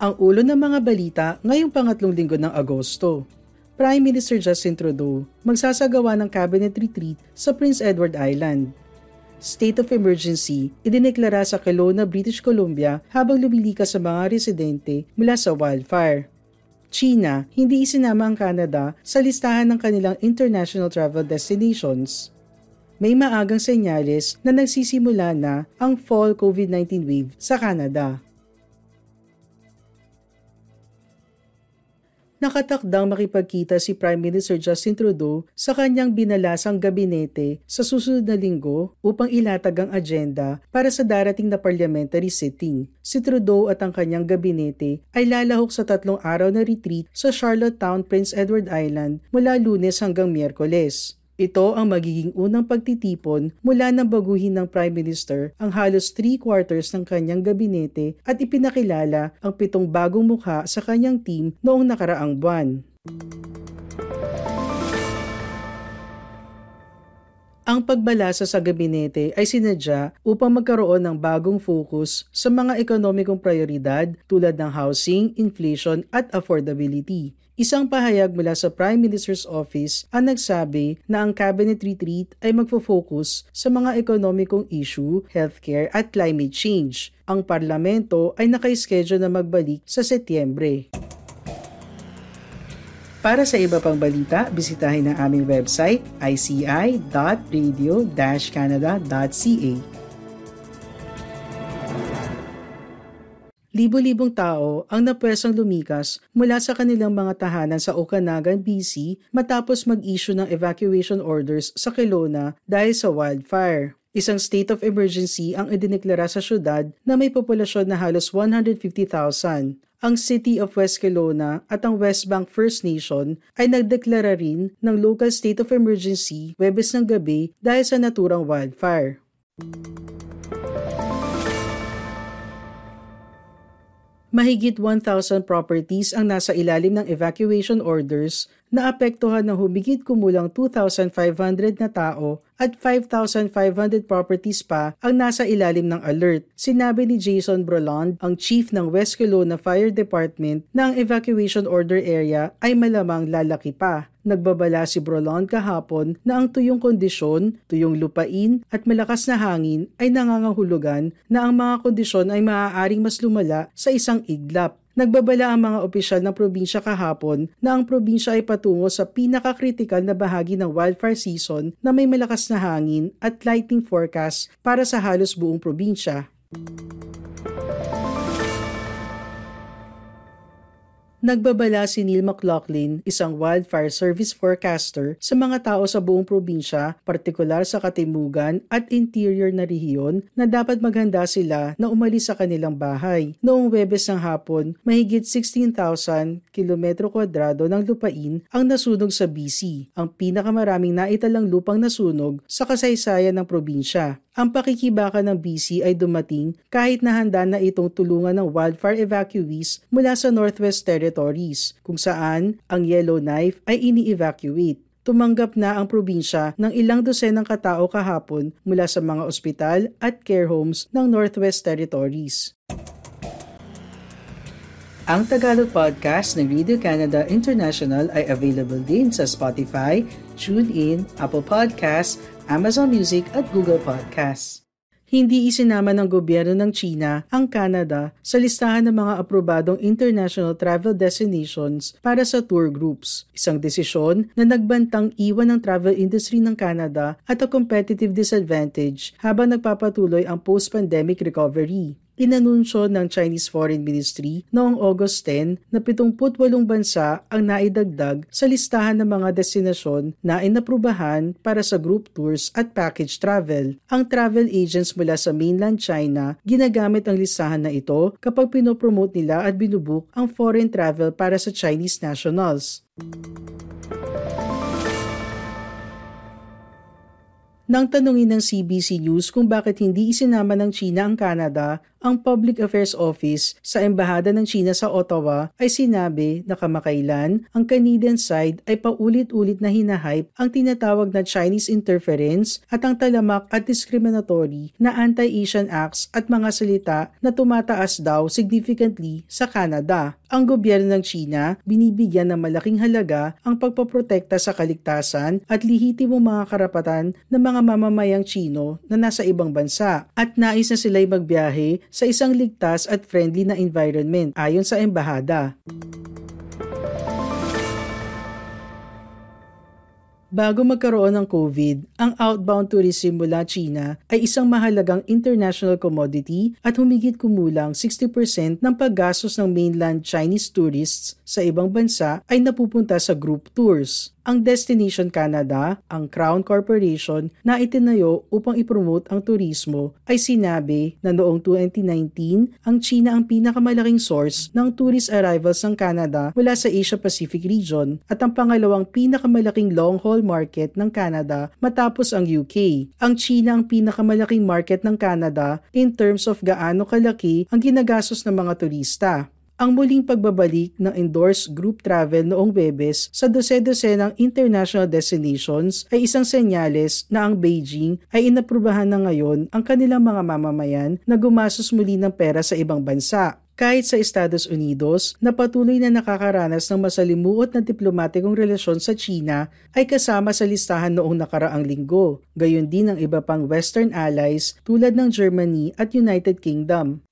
Ang ulo ng mga balita ngayong pangatlong linggo ng Agosto. Prime Minister Justin Trudeau magsasagawa ng cabinet retreat sa Prince Edward Island. State of emergency idineklara sa Kelowna, British Columbia habang lumilikas sa mga residente mula sa wildfire. China, hindi isinama ang Canada sa listahan ng kanilang international travel destinations. May maagang senyales na nagsisimula na ang fall COVID-19 wave sa Canada. Nakatakdang makipagkita si Prime Minister Justin Trudeau sa kanyang binalasang gabinete sa susunod na linggo upang ilatag ang agenda para sa darating na parliamentary sitting. Si Trudeau at ang kanyang gabinete ay lalahok sa tatlong araw na retreat sa Charlottetown, Prince Edward Island mula lunes hanggang miyerkules. Ito ang magiging unang pagtitipon mula ng baguhin ng Prime Minister ang halos 3 quarters ng kanyang gabinete at ipinakilala ang pitong bagong mukha sa kanyang team noong nakaraang buwan. Ang pagbalasa sa gabinete ay sinadya upang magkaroon ng bagong focus sa mga ekonomikong prioridad tulad ng housing, inflation at affordability. Isang pahayag mula sa Prime Minister's Office ang nagsabi na ang cabinet retreat ay magfo-focus sa mga ekonomikong issue, healthcare at climate change. Ang parlamento ay naka-schedule na magbalik sa Setyembre. Para sa iba pang balita, bisitahin ang aming website ici.radio-canada.ca. Libo-libong tao ang napwesang lumikas mula sa kanilang mga tahanan sa Okanagan, BC matapos mag-issue ng evacuation orders sa Kelowna dahil sa wildfire. Isang state of emergency ang idineklara sa syudad na may populasyon na halos 150,000. Ang City of West Kelowna at ang West Bank First Nation ay nagdeklara rin ng local state of emergency Webes ng gabi dahil sa naturang wildfire. Mahigit 1,000 properties ang nasa ilalim ng evacuation orders na apektuhan ng humigit kumulang 2,500 na tao at 5,500 properties pa ang nasa ilalim ng alert. Sinabi ni Jason Broland, ang chief ng West Kelowna Fire Department, na ang evacuation order area ay malamang lalaki pa. Nagbabala si Brolon kahapon na ang tuyong kondisyon, tuyong lupain at malakas na hangin ay nangangahulugan na ang mga kondisyon ay maaaring mas lumala sa isang iglap. Nagbabala ang mga opisyal ng probinsya kahapon na ang probinsya ay patungo sa pinakakritikal na bahagi ng wildfire season na may malakas na hangin at lightning forecast para sa halos buong probinsya. Nagbabala si Neil McLaughlin, isang wildfire service forecaster sa mga tao sa buong probinsya, partikular sa katimugan at interior na rehiyon na dapat maghanda sila na umalis sa kanilang bahay. Noong Webes ng hapon, mahigit 16,000 kilometro kwadrado ng lupain ang nasunog sa BC, ang pinakamaraming naitalang lupang nasunog sa kasaysayan ng probinsya. Ang pakikibaka ng BC ay dumating kahit na handa na itong tulungan ng wildfire evacuees mula sa Northwest Territories, kung saan ang Yellowknife ay ini-evacuate tumanggap na ang probinsya ng ilang dosenang katao kahapon mula sa mga ospital at care homes ng Northwest Territories. Ang Tagalog podcast ng Radio Canada International ay available din sa Spotify, TuneIn, Apple Podcasts, Amazon Music at Google Podcasts. Hindi isinama ng gobyerno ng China ang Canada sa listahan ng mga aprobadong international travel destinations para sa tour groups. Isang desisyon na nagbantang iwan ng travel industry ng Canada at a competitive disadvantage habang nagpapatuloy ang post-pandemic recovery. Inanunsyo ng Chinese Foreign Ministry noong August 10 na 78 bansa ang naidagdag sa listahan ng mga destinasyon na inaprubahan para sa group tours at package travel. Ang travel agents mula sa mainland China ginagamit ang listahan na ito kapag pinopromote nila at binubook ang foreign travel para sa Chinese nationals. Nang tanungin ng CBC News kung bakit hindi isinama ng China ang Canada, ang Public Affairs Office sa Embahada ng China sa Ottawa ay sinabi na kamakailan ang Canadian side ay paulit-ulit na hinahype ang tinatawag na Chinese interference at ang talamak at discriminatory na anti-Asian acts at mga salita na tumataas daw significantly sa Canada. Ang gobyerno ng China binibigyan ng malaking halaga ang pagpaprotekta sa kaligtasan at lihitimong mga karapatan ng mga mamamayang Chino na nasa ibang bansa at nais na sila'y magbiyahe sa isang ligtas at friendly na environment ayon sa embahada. Bago magkaroon ng COVID, ang outbound tourism mula China ay isang mahalagang international commodity at humigit kumulang 60% ng paggastos ng mainland Chinese tourists sa ibang bansa ay napupunta sa group tours. Ang Destination Canada, ang Crown Corporation na itinayo upang ipromote ang turismo ay sinabi na noong 2019 ang China ang pinakamalaking source ng tourist arrivals ng Canada mula sa Asia Pacific region at ang pangalawang pinakamalaking long-haul market ng Canada matapos ang UK. Ang China ang pinakamalaking market ng Canada in terms of gaano kalaki ang ginagastos ng mga turista ang muling pagbabalik ng endorsed group travel noong Webes sa dose-dosenang international destinations ay isang senyales na ang Beijing ay inaprubahan na ngayon ang kanilang mga mamamayan na gumasos muli ng pera sa ibang bansa kahit sa Estados Unidos na patuloy na nakakaranas ng masalimuot na diplomatikong relasyon sa China ay kasama sa listahan noong nakaraang linggo. Gayon din ang iba pang Western allies tulad ng Germany at United Kingdom.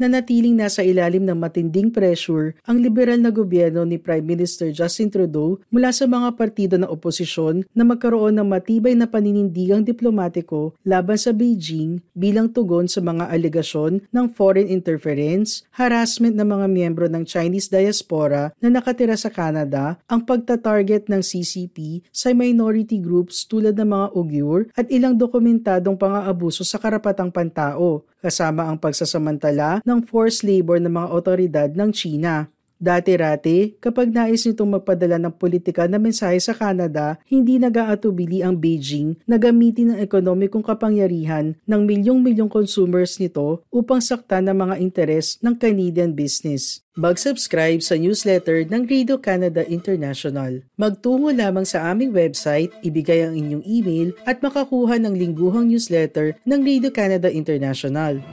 Nanatiling nasa ilalim ng matinding pressure ang liberal na gobyerno ni Prime Minister Justin Trudeau mula sa mga partido ng oposisyon na magkaroon ng matibay na paninindigang diplomatiko laban sa Beijing bilang tugon sa mga alegasyon ng foreign interference, harassment ng mga miyembro ng Chinese diaspora na nakatira sa Canada, ang pagta-target ng CCP sa minority groups tulad ng mga Uyghur at ilang dokumentadong pang-aabuso sa karapatang pantao kasama ang pagsasamantala ng forced labor ng mga otoridad ng China. Dati-rati, kapag nais nitong magpadala ng politika na mensahe sa Canada, hindi nag-aatubili ang Beijing na gamitin ang ekonomikong kapangyarihan ng milyong-milyong consumers nito upang saktan ang mga interes ng Canadian business. Mag-subscribe sa newsletter ng Radio Canada International. Magtungo lamang sa aming website, ibigay ang inyong email at makakuha ng lingguhang newsletter ng Radio Canada International.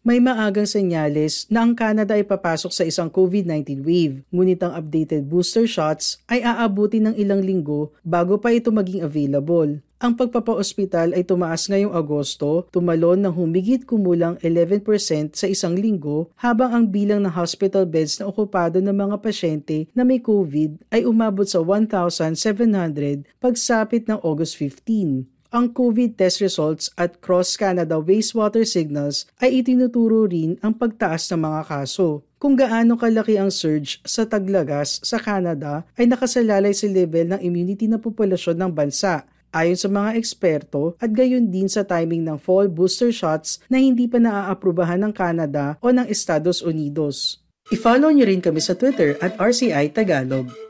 May maagang senyales na ang Canada ay papasok sa isang COVID-19 wave, ngunit ang updated booster shots ay aabuti ng ilang linggo bago pa ito maging available. Ang pagpapaospital ay tumaas ngayong Agosto, tumalon ng humigit kumulang 11% sa isang linggo habang ang bilang ng hospital beds na okupado ng mga pasyente na may COVID ay umabot sa 1,700 pagsapit ng August 15 ang COVID test results at cross-Canada wastewater signals ay itinuturo rin ang pagtaas ng mga kaso. Kung gaano kalaki ang surge sa taglagas sa Canada ay nakasalalay sa level ng immunity na populasyon ng bansa ayon sa mga eksperto at gayon din sa timing ng fall booster shots na hindi pa naaaprubahan ng Canada o ng Estados Unidos. I-follow niyo rin kami sa Twitter at RCI Tagalog.